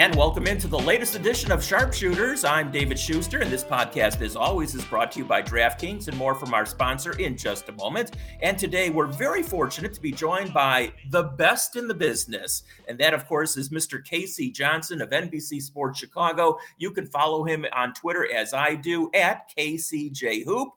And welcome into the latest edition of Sharpshooters. I'm David Schuster, and this podcast, as always, is brought to you by DraftKings and more from our sponsor in just a moment. And today, we're very fortunate to be joined by the best in the business. And that, of course, is Mr. Casey Johnson of NBC Sports Chicago. You can follow him on Twitter, as I do, at KCJ Hoop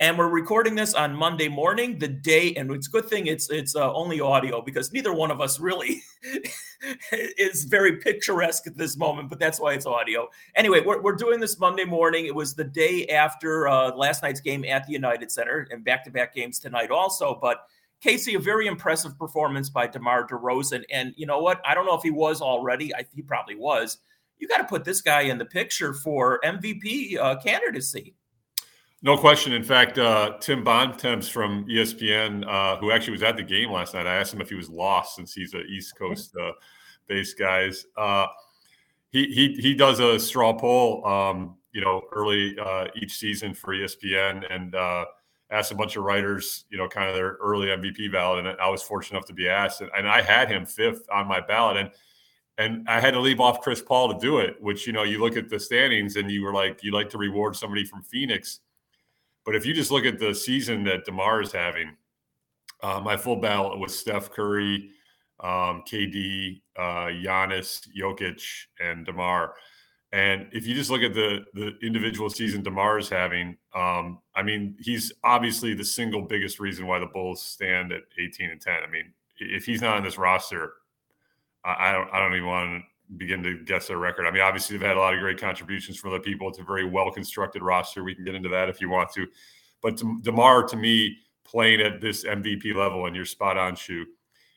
and we're recording this on Monday morning, the day, and it's good thing it's it's uh, only audio because neither one of us really is very picturesque at this moment, but that's why it's audio. Anyway, we're, we're doing this Monday morning. It was the day after uh, last night's game at the United Center, and back-to-back games tonight also. But Casey, a very impressive performance by DeMar DeRozan, and you know what? I don't know if he was already. I he probably was. You got to put this guy in the picture for MVP uh, candidacy. No question. In fact, uh, Tim Bontemps from ESPN, uh, who actually was at the game last night, I asked him if he was lost since he's a East Coast uh, based guys. Uh, he he he does a straw poll, um, you know, early uh, each season for ESPN, and uh, asked a bunch of writers, you know, kind of their early MVP ballot, and I was fortunate enough to be asked, and, and I had him fifth on my ballot, and and I had to leave off Chris Paul to do it. Which you know, you look at the standings, and you were like, you like to reward somebody from Phoenix but if you just look at the season that DeMar is having, uh, my full ballot was Steph Curry, um, KD, uh, Giannis, Jokic, and DeMar. And if you just look at the the individual season Demar is having, um, I mean, he's obviously the single biggest reason why the Bulls stand at 18 and 10. I mean, if he's not on this roster, I, I don't I don't even want begin to guess their record. I mean, obviously they've had a lot of great contributions from other people. It's a very well constructed roster. We can get into that if you want to. But Demar, to me, playing at this MVP level, and you're spot on, shoe,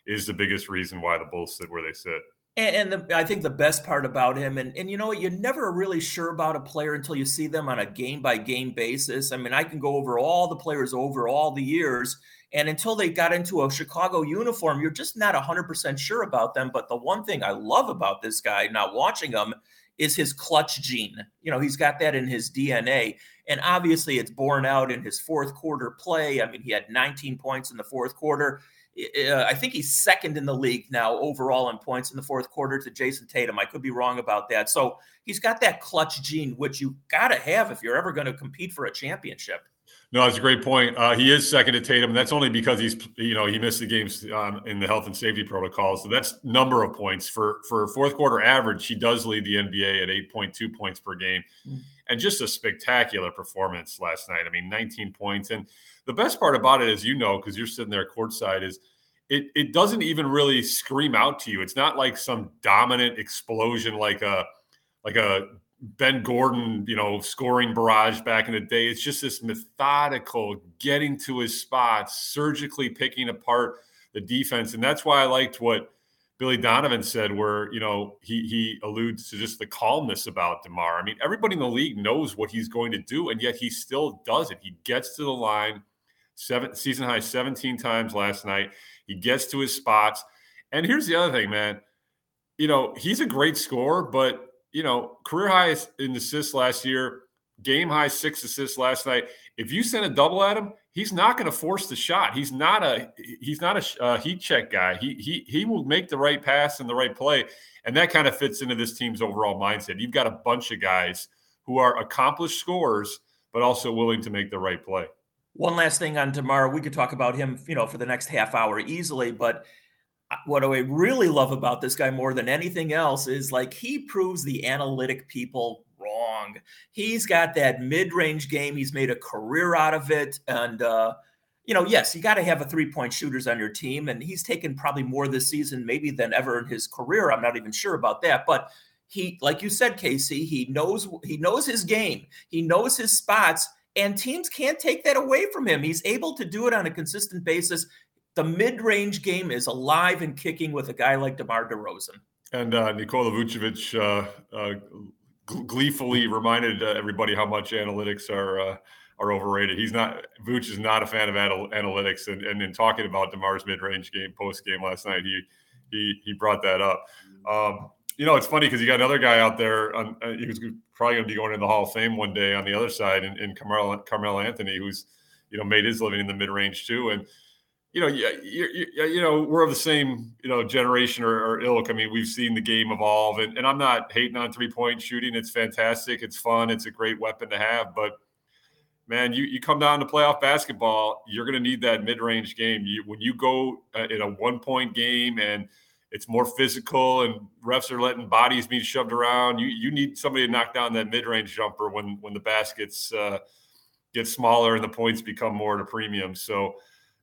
is the biggest reason why the Bulls sit where they sit. And, the, I think the best part about him, and, and you know what, you're never really sure about a player until you see them on a game by game basis. I mean, I can go over all the players over all the years, and until they got into a Chicago uniform, you're just not 100% sure about them. But the one thing I love about this guy, not watching him, is his clutch gene. You know, he's got that in his DNA. And obviously, it's borne out in his fourth quarter play. I mean, he had 19 points in the fourth quarter. Uh, I think he's second in the league now overall in points in the fourth quarter to Jayson Tatum. I could be wrong about that. So he's got that clutch gene, which you got to have if you're ever going to compete for a championship. No, that's a great point. Uh, he is second to Tatum. That's only because he's, you know, he missed the games um, in the health and safety protocol. So that's number of points for for fourth quarter average. He does lead the NBA at eight point two points per game, mm-hmm. and just a spectacular performance last night. I mean, nineteen points. And the best part about it, as you know, because you're sitting there courtside, is it it doesn't even really scream out to you. It's not like some dominant explosion like a like a Ben Gordon, you know, scoring barrage back in the day. It's just this methodical getting to his spots, surgically picking apart the defense. And that's why I liked what Billy Donovan said, where, you know, he he alludes to just the calmness about DeMar. I mean, everybody in the league knows what he's going to do, and yet he still does it. He gets to the line, seven season high 17 times last night. He gets to his spots. And here's the other thing, man. You know, he's a great scorer, but you know, career highs in assists last year, game high six assists last night. If you send a double at him, he's not going to force the shot. He's not a he's not a heat check guy. He he he will make the right pass and the right play, and that kind of fits into this team's overall mindset. You've got a bunch of guys who are accomplished scorers, but also willing to make the right play. One last thing on tomorrow, we could talk about him, you know, for the next half hour easily, but what I really love about this guy more than anything else is like he proves the analytic people wrong. He's got that mid-range game. He's made a career out of it, and uh, you know, yes, you got to have a three-point shooters on your team, and he's taken probably more this season maybe than ever in his career. I'm not even sure about that, but he, like you said, Casey, he knows he knows his game. He knows his spots. And teams can't take that away from him. He's able to do it on a consistent basis the mid-range game is alive and kicking with a guy like DeMar DeRozan. And uh, Nikola Vucevic uh, uh, gleefully reminded uh, everybody how much analytics are uh, are overrated. He's not Vuce is not a fan of anal- analytics, and, and in talking about Demar's mid-range game post game last night, he he he brought that up. Um, you know, it's funny because you got another guy out there. On, uh, he was probably going to be going in the Hall of Fame one day on the other side, and, and Carmelo, Anthony, who's you know made his living in the mid-range too, and you know, you, you, you, know, we're of the same, you know, generation or, or, ilk. I mean, we've seen the game evolve, and, and I'm not hating on three point shooting. It's fantastic. It's fun. It's a great weapon to have. But man, you, you come down to playoff basketball, you're going to need that mid range game. You, when you go uh, in a one point game and it's more physical and refs are letting bodies be shoved around, you you need somebody to knock down that mid range jumper when when the baskets uh, get smaller and the points become more at a premium. So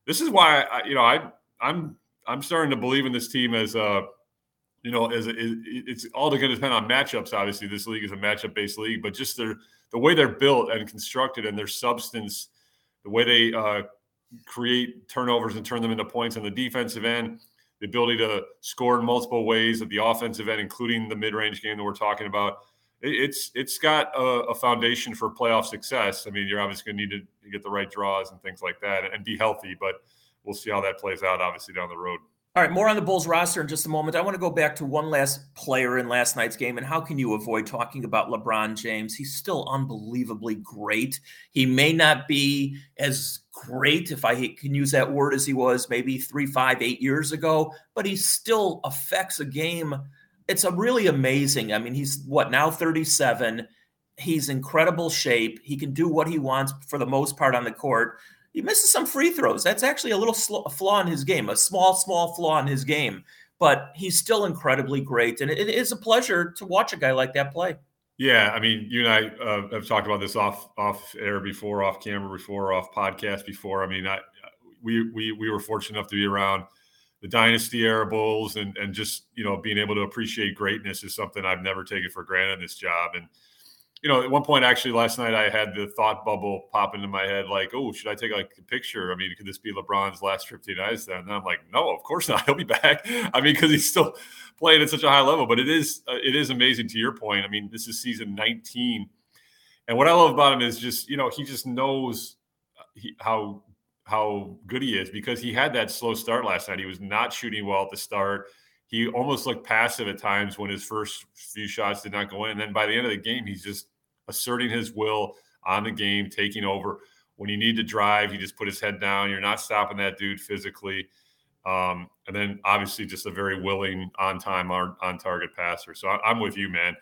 this is why I, you know I I'm I'm starting to believe in this team as a you know as a, it's all going to depend on matchups. Obviously, this league is a matchup based league, but just their the way they're built and constructed and their substance, the way they uh, create turnovers and turn them into points on the defensive end, the ability to score in multiple ways at the offensive end, including the mid range game that we're talking about it's it's got a, a, foundation for playoff success. I mean, you're obviously going to need to get the right draws and things like that, and be healthy. But we'll see how that plays out, obviously down the road. All right, more on the Bulls roster in just a moment. I want to go back to one last player in last night's game, and how can you avoid talking about LeBron James? He's still unbelievably great. He may not be as great, if I can use that word, as he was maybe three, five, eight years ago, but he still affects a game it's a really amazing. I mean, he's what now 37. He's incredible shape. He can do what he wants for the most part on the court. He misses some free throws. That's actually a little sl- flaw in his game, a small, small flaw in his game. But he's still incredibly great, and it, it is a pleasure to watch a guy like that play. Yeah, I mean, you and I uh, have talked about this off off air before, off camera before, off podcast before. I mean, I we we we were fortunate enough to be around the dynasty era Bulls and and just you know being able to appreciate greatness is something I've never taken for granted in this job. And you know, at one point actually last night I had the thought bubble pop into my head like, oh, should I take like a picture? I mean, could this be LeBron's last trip to the United States? And I'm like, no, of course not. He'll be back. I mean, because he's still playing at such a high level. But it is uh, it is amazing to your point. I mean, this is season 19. And what I love about him is just, you know, he just knows uh, he, how how good he is because he had that slow start last night. He was not shooting well at the start. He almost looked passive at times when his first few shots did not go in. And then by the end of the game, he's just asserting his will on the game, taking over. When you need to drive, he just put his head down. You're not stopping that dude physically. Um, and then obviously just a very willing, on time, on target passer. So I'm with you, man.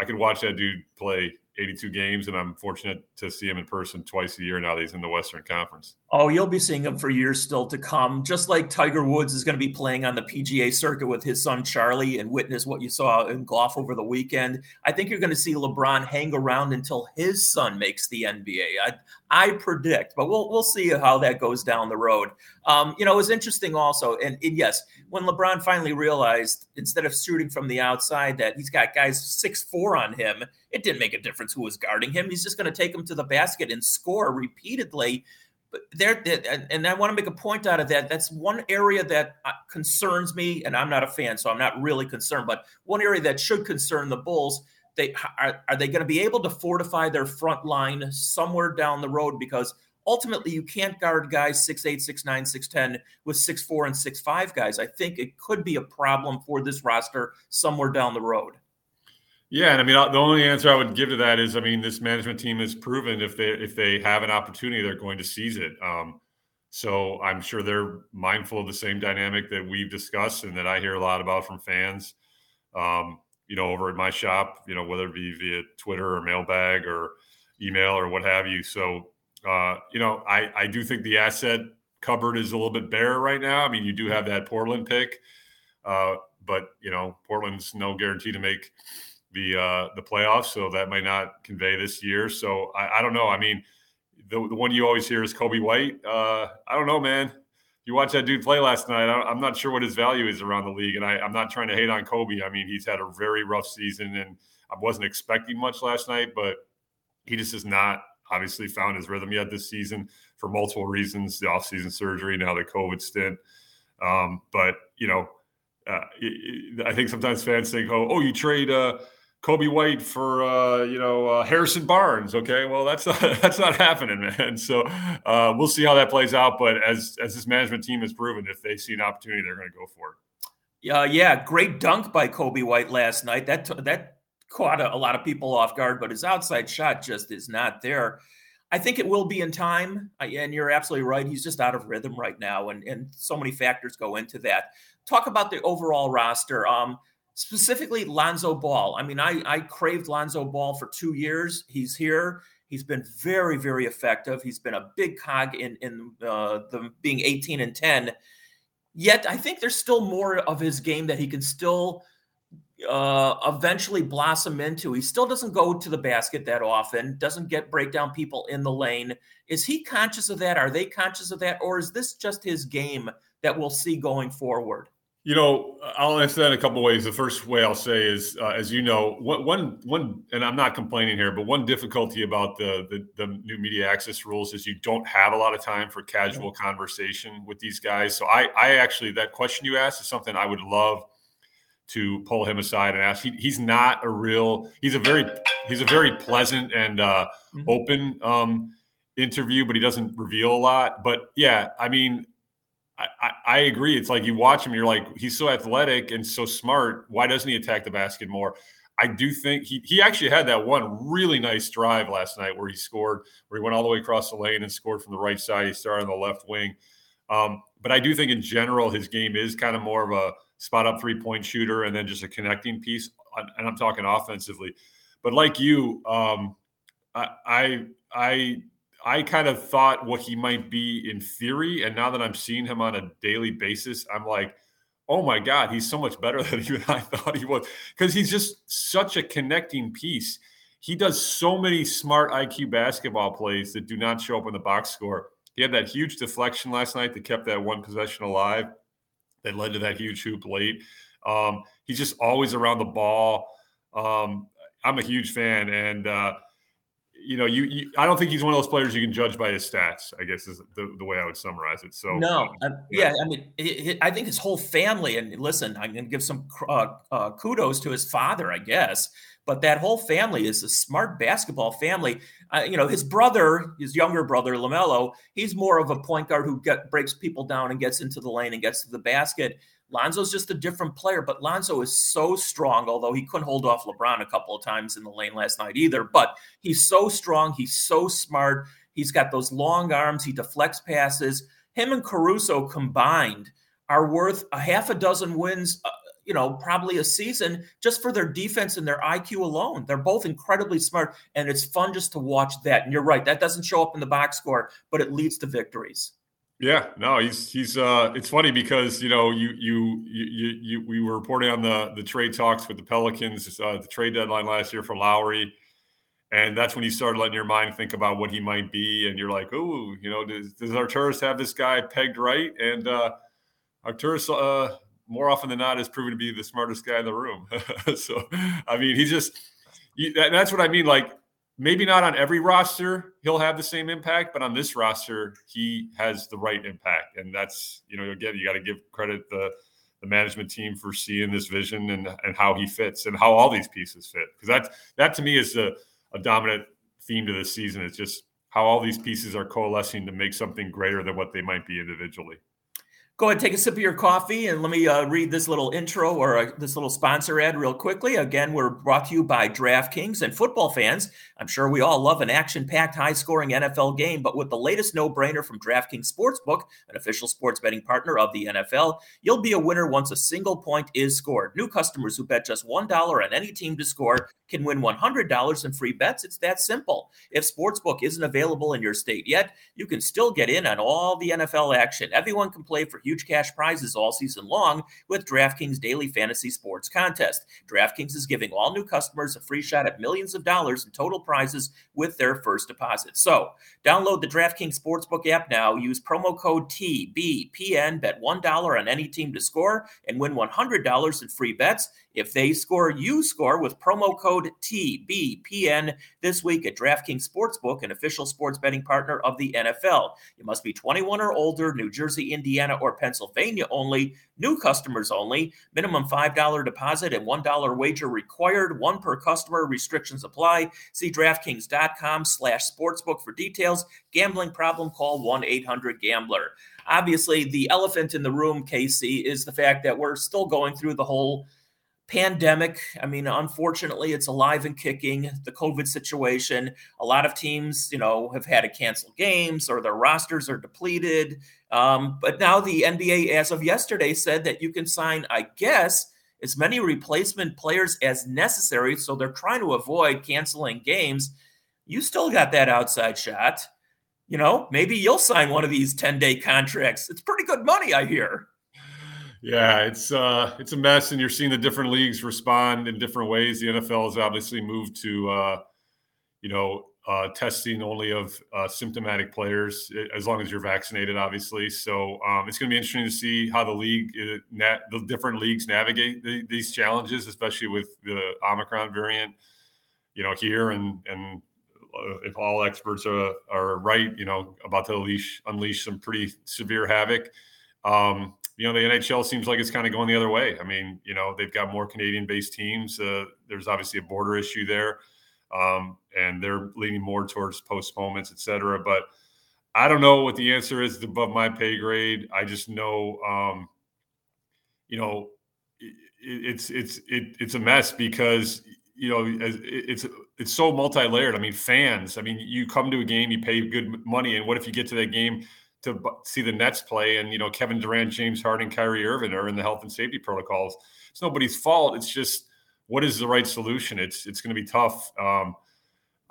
I could watch that dude play 82 games, and I'm fortunate to see him in person twice a year now that he's in the Western Conference. Oh, you'll be seeing him for years still to come. Just like Tiger Woods is going to be playing on the PGA circuit with his son Charlie and witness what you saw in golf over the weekend. I think you're going to see LeBron hang around until his son makes the NBA. I, I predict, but we'll we'll see how that goes down the road. Um, you know, it was interesting also, and, and yes, when LeBron finally realized instead of shooting from the outside that he's got guys six four on him it didn't make a difference who was guarding him. He's just going to take him to the basket and score repeatedly. But there, and I want to make a point out of that. That's one area that uh, concerns me, and I'm not a fan, so I'm not really concerned. But one area that should concern the Bulls they are, are they going to be able to fortify their front line somewhere down the road because ultimately you can't guard guys 6'8 6'9 6'10 with 6'4 and 6'5 guys i think it could be a problem for this roster somewhere down the road yeah, and I mean the only answer I would give to that is I mean this management team has proven if they if they have an opportunity they're going to seize it. Um, so I'm sure they're mindful of the same dynamic that we've discussed and that I hear a lot about from fans. Um, you know, over at my shop, you know, whether it be via Twitter or mailbag or email or what have you. So, uh, you know, I I do think the asset cupboard is a little bit bare right now. I mean, you do have that Portland pick, uh, but you know, Portland's no guarantee to make the uh, the playoffs, so that might not convey this year. So I, I don't know. I mean, the, the one you always hear is Coby White. Uh, I don't know, man. You watch that dude play last night. I, am not sure what his value is around the league, and I, I'm not trying to hate on Coby. I mean, he's had a very rough season, and I wasn't expecting much last night, but he just has not obviously found his rhythm yet this season for multiple reasons: the offseason surgery, now the COVID stint. Um, but you know, uh, I think sometimes fans think, "Oh, oh, you trade." Uh, Coby White for uh, you know uh, Harrison Barnes. Okay, well that's not, that's not happening, man. So uh, we'll see how that plays out. But as as this management team has proven, if they see an opportunity, they're going to go for it. Uh, yeah, great dunk by Coby White last night. That that caught a, a lot of people off guard, but his outside shot just is not there. I think it will be in time. And you're absolutely right. He's just out of rhythm right now. And, and so many factors go into that. Talk about the overall roster. Um, specifically Lonzo Ball. I mean, I, I craved Lonzo Ball for two years. He's here. He's been very, very effective. He's been a big cog in in uh, the being 18 and 10. Yet, I think there's still more of his game that he can still uh, eventually blossom into. He still doesn't go to the basket that often. Doesn't get breakdown people in the lane. Is he conscious of that? Are they conscious of that, or is this just his game that we'll see going forward? You know, I'll answer that in a couple ways. The first way I'll say is, uh, as you know, one, one, and I'm not complaining here, but one difficulty about the, the, the new media access rules is you don't have a lot of time for casual conversation with these guys. So I, I actually that question you asked is something I would love to pull him aside and ask. He, he's not a real. He's a very he's a very pleasant and uh, mm-hmm. open um, interview, but he doesn't reveal a lot. But yeah, I mean, I, I, agree. It's like you watch him, you're like, he's so athletic and so smart. Why doesn't he attack the basket more? I do think he he actually had that one really nice drive last night where he scored, where he went all the way across the lane and scored from the right side. He started on the left wing. Um, but I do think in general his game is kind of more of a spot up three point shooter and then just a connecting piece. And I'm talking offensively. But like you, um, I I I I kind of thought what he might be in theory, and now that I'm seeing him on a daily basis, I'm like, oh my god, he's so much better than even I thought he was because he's just such a connecting piece. He does so many smart IQ basketball plays that do not show up in the box score. He had that huge deflection last night that kept that one possession alive, that led to that huge hoop late. Um, he's just always around the ball. Um, I'm a huge fan, and uh, you know, you, you, I don't think he's one of those players you can judge by his stats. I guess is the, the way I would summarize it. So no, um, yeah. yeah. I mean, it, it, I think his whole family. And listen, I'm going to give some uh, uh, kudos to his father, I guess. But that whole family is a smart basketball family. Uh, you know, his brother, his younger brother Lamelo, he's more of a point guard who get, breaks people down and gets into the lane and gets to the basket. Lonzo's just a different player, but Lonzo is so strong, although he couldn't hold off LeBron a couple of times in the lane last night either. But he's so strong. He's so smart. He's got those long arms. He deflects passes. Him and Caruso combined are worth a half a dozen wins, uh, you know, probably a season just for their defense and their IQ alone. They're both incredibly smart, and it's fun just to watch that. And you're right, that doesn't show up in the box score, but it leads to victories. Yeah, no, he's he's. uh It's funny because you know you you you you we were reporting on the the trade talks with the Pelicans, uh, the trade deadline last year for Lowry, and that's when you started letting your mind think about what he might be, and you're like, oh, you know, does does Arturas have this guy pegged right? And uh Arturas, uh, more often than not, has proven to be the smartest guy in the room. so, I mean, he just. You, that, that's what I mean. Like maybe not on every roster he'll have the same impact, but on this roster he has the right impact, and that's you know again you got to give credit the the management team for seeing this vision and and how he fits and how all these pieces fit because that that to me is a, a dominant theme to this season. It's just how all these pieces are coalescing to make something greater than what they might be individually. Go ahead, take a sip of your coffee, and let me uh, read this little intro or uh, this little sponsor ad real quickly. Again, we're brought to you by DraftKings and football fans. I'm sure we all love an action packed, high scoring NFL game, but with the latest no brainer from DraftKings Sportsbook, an official sports betting partner of the NFL, you'll be a winner once a single point is scored. New customers who bet just $1 on any team to score can win $100 in free bets. It's that simple. If Sportsbook isn't available in your state yet, you can still get in on all the NFL action. Everyone can play for huge cash prizes all season long with DraftKings Daily Fantasy Sports Contest. DraftKings is giving all new customers a free shot at millions of dollars in total prizes with their first deposit. So, download the DraftKings Sportsbook app now. Use promo code TBPN. Bet $1 on any team to score and win $100 in free bets. If they score, you score with promo code TBPN this week at DraftKings Sportsbook, an official sports betting partner of the NFL. You must be 21 or older, New Jersey, Indiana, or Pennsylvania only, new customers only, minimum $5 deposit and $1 wager required, one per customer, restrictions apply. See DraftKings.com slash sportsbook for details. Gambling problem, call 1-800-GAMBLER. Obviously, the elephant in the room, Casey, is the fact that we're still going through the whole – pandemic. I mean, unfortunately, it's alive and kicking. The COVID situation. A lot of teams, you know, have had to cancel games or their rosters are depleted. Um, but now the NBA, as of yesterday, said that you can sign, I guess, as many replacement players as necessary. So they're trying to avoid canceling games. You still got that outside shot. You know, maybe you'll sign one of these 10 day contracts. It's pretty good money, I hear. Yeah, it's uh, it's a mess, and you're seeing the different leagues respond in different ways. The NFL has obviously moved to, uh, you know, uh, testing only of uh, symptomatic players as long as you're vaccinated, obviously. So um, it's going to be interesting to see how the league, uh, nat- the different leagues navigate the, these challenges, especially with the Omicron variant. You know, here and and uh, if all experts are are right, you know, about to unleash unleash some pretty severe havoc. Um, you know, the NHL seems like it's kind of going the other way. I mean, you know, they've got more Canadian based teams. Uh, there's obviously a border issue there. Um, and they're leaning more towards postponements, et cetera. But I don't know what the answer is above my pay grade. I just know, um, you know, it, it's it's it, it's a mess because you know it's it's so multi-layered. I mean, fans. I mean, you come to a game, you pay good money, and what if you get to that game? To see the Nets play, and you know Kevin Durant, James Harden, Kyrie Irving are in the health and safety protocols. It's nobody's fault. It's just what is the right solution. It's it's going to be tough. Um,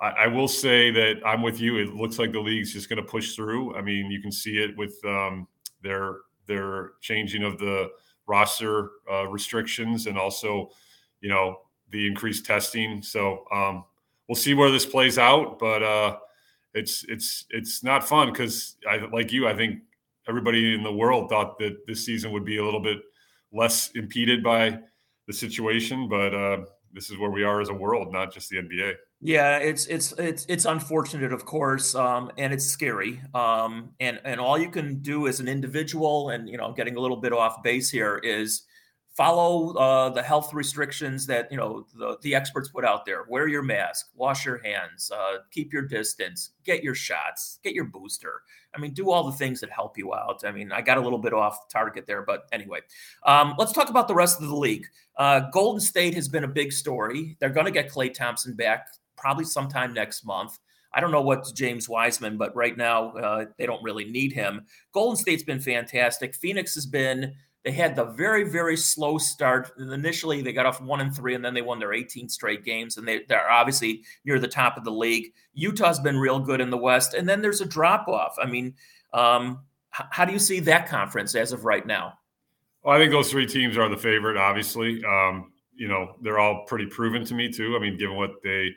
I, I, will say that I'm with you. It looks like the league's just going to push through. I mean, you can see it with um, their their changing of the roster uh, restrictions and also, you know, the increased testing. So um, we'll see where this plays out, but. Uh, it's it's it's not fun because I like you. I think everybody in the world thought that this season would be a little bit less impeded by the situation, but uh, this is where we are as a world, not just the NBA. Yeah, it's it's it's it's unfortunate, of course, um, and it's scary. Um, and and all you can do as an individual, and you know, getting a little bit off base here, is follow uh, the health restrictions that you know the, the experts put out there. Wear your mask wash your hands uh, keep your distance get your shots get your booster. I mean do all the things that help you out. I mean i got a little bit off target there but anyway. Um, let's talk about the rest of the league. Uh, golden state has been a big story. They're going to get klay thompson back probably sometime next month. I don't know what's James Wiseman, but right now uh, they don't really need him. Golden State's been fantastic. Phoenix has been they had the very, very slow start. Initially, they got off one and three, and then they won their 18 straight games, and they, they're obviously near the top of the league. Utah's been real good in the West, and then there's a drop off. I mean, um, h- how do you see that conference as of right now? Well, I think those three teams are the favorite. Obviously, um, you know they're all pretty proven to me too. I mean, given what they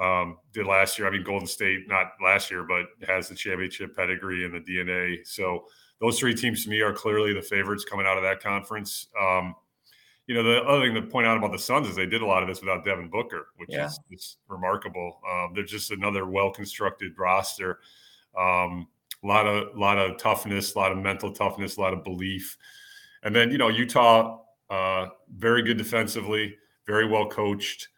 um, did last year. I mean, Golden State, not last year, but has the championship pedigree and the DNA. So those three teams to me are clearly the favorites coming out of that conference. Um, you know, the other thing to point out about the Suns is they did a lot of this without Devin Booker, which yeah. is, is, remarkable. Um, they're just another well-constructed roster. Um, a lot of, lot of toughness, a lot of mental toughness, a lot of belief, and then you know Utah, uh, very good defensively, very well coached.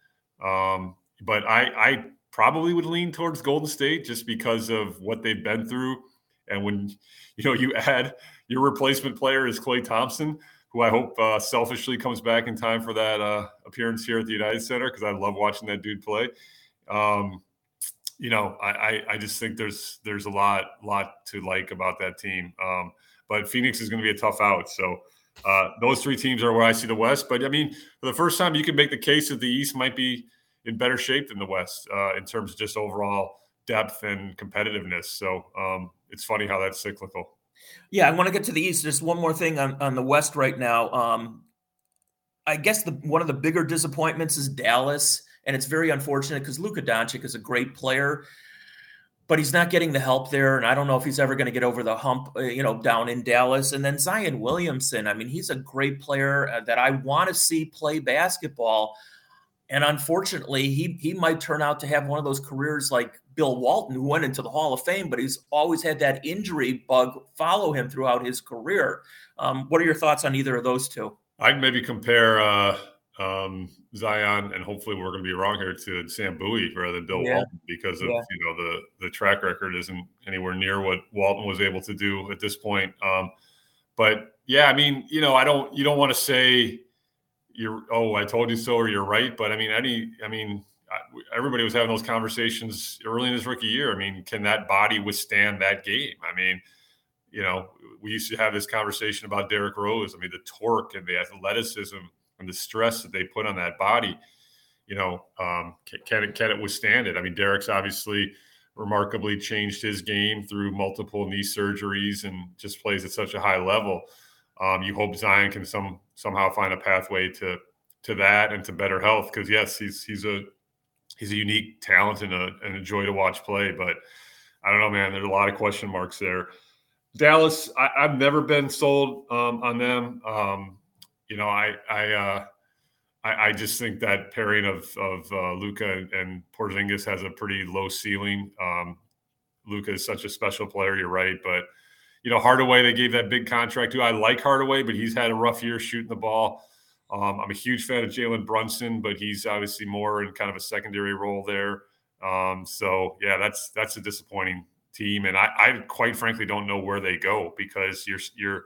Um, but I, I probably would lean towards Golden State just because of what they've been through and when you know you add your replacement player is Klay Thompson, who I hope uh, selfishly comes back in time for that uh, appearance here at the United Center because I love watching that dude play. Um, you know, I, I, I just think there's there's a lot lot to like about that team. Um, but Phoenix is going to be a tough out. So uh, those three teams are where I see the West. But I mean, for the first time, you can make the case that the East might be in better shape than the West uh, in terms of just overall depth and competitiveness. So um, it's funny how that's cyclical. Yeah, I want to get to the East. Just one more thing on, on the West right now. Um, I guess the one of the bigger disappointments is Dallas, and it's very unfortunate because Luka Doncic is a great player, but he's not getting the help there, and I don't know if he's ever going to get over the hump, uh, you know, down in Dallas. And then Zion Williamson, I mean, he's a great player uh, that I want to see play basketball. And unfortunately, he he might turn out to have one of those careers like Bill Walton, who went into the Hall of Fame, but he's always had that injury bug follow him throughout his career. Um, what are your thoughts on either of those two? I'd maybe compare uh, um, Zion, and hopefully we're going to be wrong here, to Sam Bowie rather than Bill yeah. Walton because of yeah. you know the the track record isn't anywhere near what Walton was able to do at this point. Um, but yeah, I mean, you know, I don't you don't want to say you're oh I told you so or you're right. But I mean, any I mean, everybody was having those conversations early in his rookie year. I mean, can that body withstand that game? I mean, you know, we used to have this conversation about Derrick Rose. I mean, the torque and the athleticism and the stress that they put on that body. You know, um, can, it can it withstand it? I mean, Derrick's obviously remarkably changed his game through multiple knee surgeries and just plays at such a high level. Um, you hope Zion can some somehow find a pathway to to that and to better health because yes, he's he's a he's a unique talent and a, and a joy to watch play. But I don't know, man. There's a lot of question marks there. Dallas, I, have never been sold um, on them. Um, you know, I I, uh, I, I just think that pairing of of uh, Luka and Porzingis has a pretty low ceiling. Um, Luka is such a special player. You're right, but you know Hardaway they gave that big contract to. I like Hardaway, but he's had a rough year shooting the ball. Um, I'm a huge fan of Jalen Brunson, but he's obviously more in kind of a secondary role there. Um, so yeah, that's that's a disappointing team, and I, I, quite frankly don't know where they go because you're you're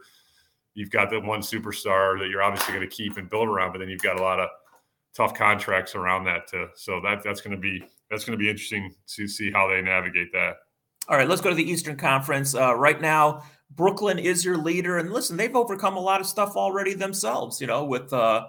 you've got the one superstar that you're obviously going to keep and build around, but then you've got a lot of tough contracts around that too. So that that's going to be that's going to be interesting to see how they navigate that. All right, let's go to the Eastern Conference. Uh, right now, Brooklyn is your leader, and listen, they've overcome a lot of stuff already themselves. You know, with uh,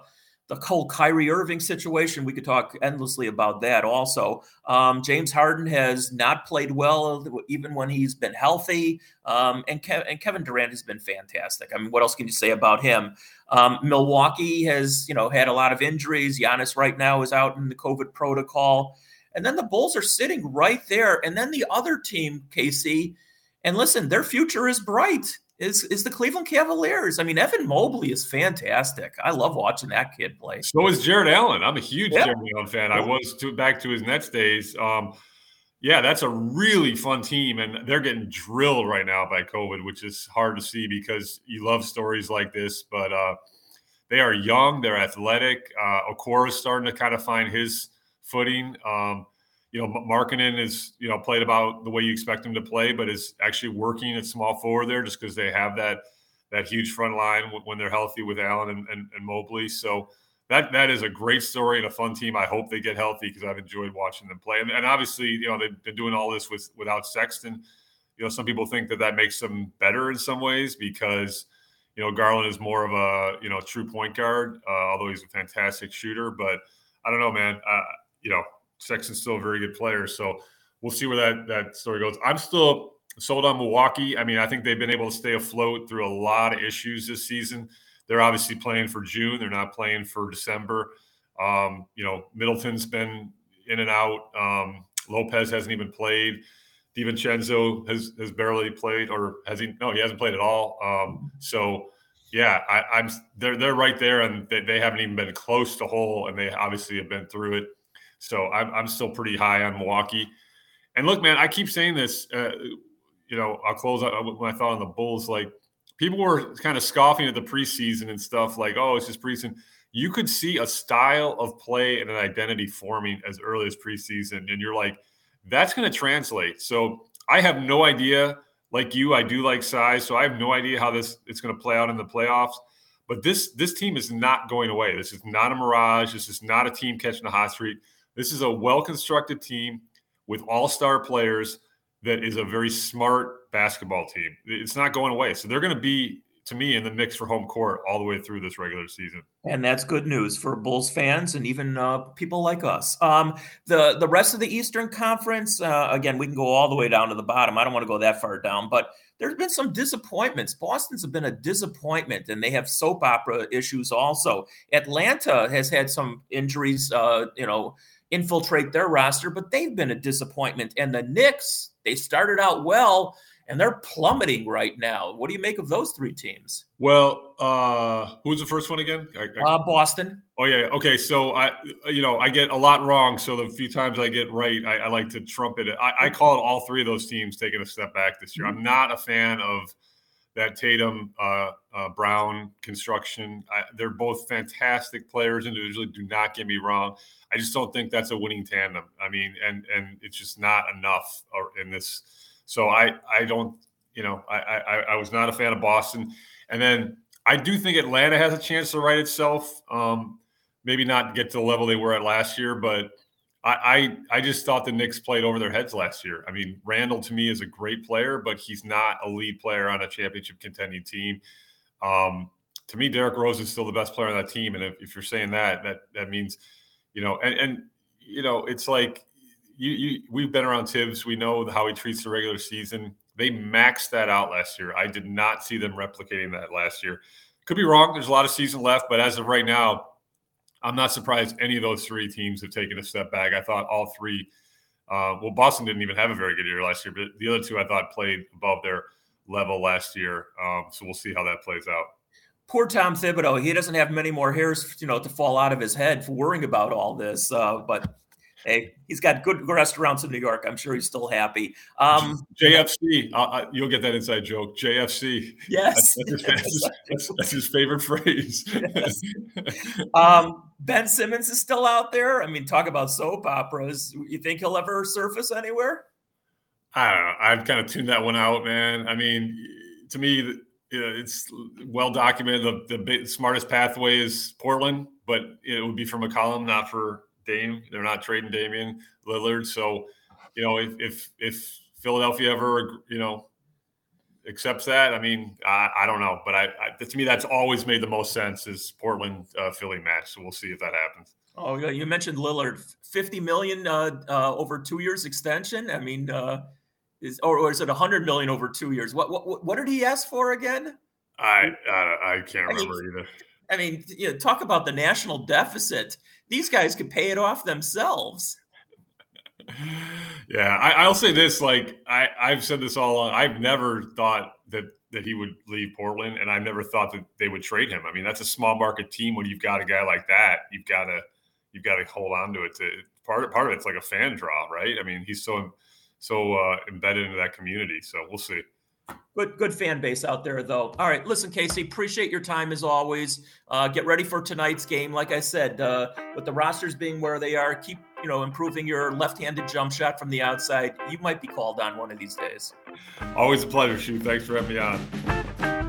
the whole Kyrie Irving situation, we could talk endlessly about that. Also, um, James Harden has not played well, even when he's been healthy, um, and, Ke- and, Kevin Durant has been fantastic. I mean, what else can you say about him? Um, Milwaukee has, you know, had a lot of injuries. Giannis right now is out in the COVID protocol, and then the Bulls are sitting right there, and then the other team, KC and listen, their future is bright. Is is the Cleveland Cavaliers? I mean, Evan Mobley is fantastic. I love watching that kid play. So is Jarrett Allen. I'm a huge yeah. Jarrett Allen fan. I was to, back to his Nets days. Um, yeah, that's a really fun team, and they're getting drilled right now by COVID, which is hard to see because you love stories like this. But uh, they are young, they're athletic. Uh, Okoro is starting to kind of find his footing. Um, you know, Markkanen is, you know, played about the way you expect him to play, but is actually working at small forward there just because they have that that huge front line when they're healthy with Allen and, and, and, Mobley. So that that is a great story and a fun team. I hope they get healthy because I've enjoyed watching them play. And, and, obviously, you know, they've been doing all this with without Sexton. You know, some people think that that makes them better in some ways because you know Garland is more of a you know true point guard, uh, although he's a fantastic shooter. But I don't know, man. Uh, you know, Sexton's still a very good player. So we'll see where that that story goes. I'm still sold on Milwaukee. I mean, I think they've been able to stay afloat through a lot of issues this season. They're obviously playing for June. They're not playing for December. Um, you know, Middleton's been in and out. Um, Lopez hasn't even played. DiVincenzo has has barely played, or has he? No, he hasn't played at all. Um, so, yeah, I, am they're they're right there, and they, they haven't even been close to whole, and they obviously have been through it. So I'm, I'm still pretty high on Milwaukee. And look, man, I keep saying this. Uh, you know, I'll close out with my thought on the Bulls. Like people were kind of scoffing at the preseason and stuff, like, oh, it's just preseason. You could see a style of play and an identity forming as early as preseason, and you're like, that's going to translate. So I have no idea. Like you, I do like size, so I have no idea how this it's going to play out in the playoffs. But this this team is not going away. This is not a mirage. This is not a team catching a hot streak. This is a well constructed team with all star players that is a very smart basketball team. It's not going away. So they're going to be, to me, in the mix for home court all the way through this regular season. And that's good news for Bulls fans and even uh, people like us. Um, the the rest of the Eastern Conference, uh, again, we can go all the way down to the bottom. I don't want to go that far down, but there's been some disappointments. Boston's have been a disappointment, and they have soap opera issues also. Atlanta has had some injuries, uh, you know, infiltrate their roster, but they've been a disappointment. And the Knicks, they started out well and they're plummeting right now. What do you make of those three teams? Well, uh, who's the first one again? I, I, uh, Boston. Oh yeah. Okay. So I, you know, I get a lot wrong. So the few times I get right, I, I like to trumpet it. I, I call it all three of those teams taking a step back this year. I'm not a fan of that Tatum uh, uh, Brown construction. I, they're both fantastic players individually. Do not get me wrong. I just don't think that's a winning tandem. I mean, and and it's just not enough in this. So I I don't you know I I, I was not a fan of Boston, and then I do think Atlanta has a chance to right itself. Um, maybe not get to the level they were at last year, but I, I, I just thought the Knicks played over their heads last year. I mean, Randle to me is a great player, but he's not a lead player on a championship contending team. Um, to me, Derrick Rose is still the best player on that team, and if, if you're saying that, that that means, you know, and and you know, it's like you, you we've been around Thibs. We know how he treats the regular season. They maxed that out last year. I did not see them replicating that last year. Could be wrong. There's a lot of season left, but as of right now, I'm not surprised any of those three teams have taken a step back. I thought all three. Uh, well, Boston didn't even have a very good year last year, but the other two I thought played above their level last year. Um, so we'll see how that plays out. Poor Tom Thibodeau. He doesn't have many more hairs, you know, to fall out of his head for worrying about all this. Uh, but hey, he's got good restaurants in New York. I'm sure he's still happy. Um, JFC, uh, you'll get that inside joke. JFC. Yes, that's, that's, his, that's, that's his, favorite phrase. Yes. um, ben Simmons is still out there. I mean, talk about soap operas. You think he'll ever surface anywhere? I don't know. I've kind of tuned that one out, man. I mean, to me, it's well documented. The, the smartest pathway is Portland, but it would be for McCollum, not for Dame. They're not trading Damian Lillard. So, you know, if if, if Philadelphia ever, you know, accepts that, I mean, I, I don't know, but I, I, to me that's always made the most sense is Portland uh, Philly match. So we'll see if that happens. Oh, yeah, you mentioned Lillard, fifty million uh, uh, over two years extension. I mean, uh, is or, or is it hundred million over two years? What what what did he ask for again? I I, I can't remember mean, either. I mean, you know, talk about the national deficit these guys could pay it off themselves. Yeah, I, will say this: like I, I've said this all along. I've never thought that that he would leave Portland, and I've never thought that they would trade him. I mean, that's a small market team. When you've got a guy like that, you've got to you've got to hold on to it. To part of part of it's like a fan draw, right? I mean, he's so so uh, embedded into that community. So we'll see. Good, good fan base out there, though. All right, listen, Casey, appreciate your time as always. Uh, get ready for tonight's game. Like I said, uh, with the rosters being where they are, keep you know improving your left-handed jump shot from the outside. You might be called on one of these days. Always a pleasure, Shu. Thanks for having me on.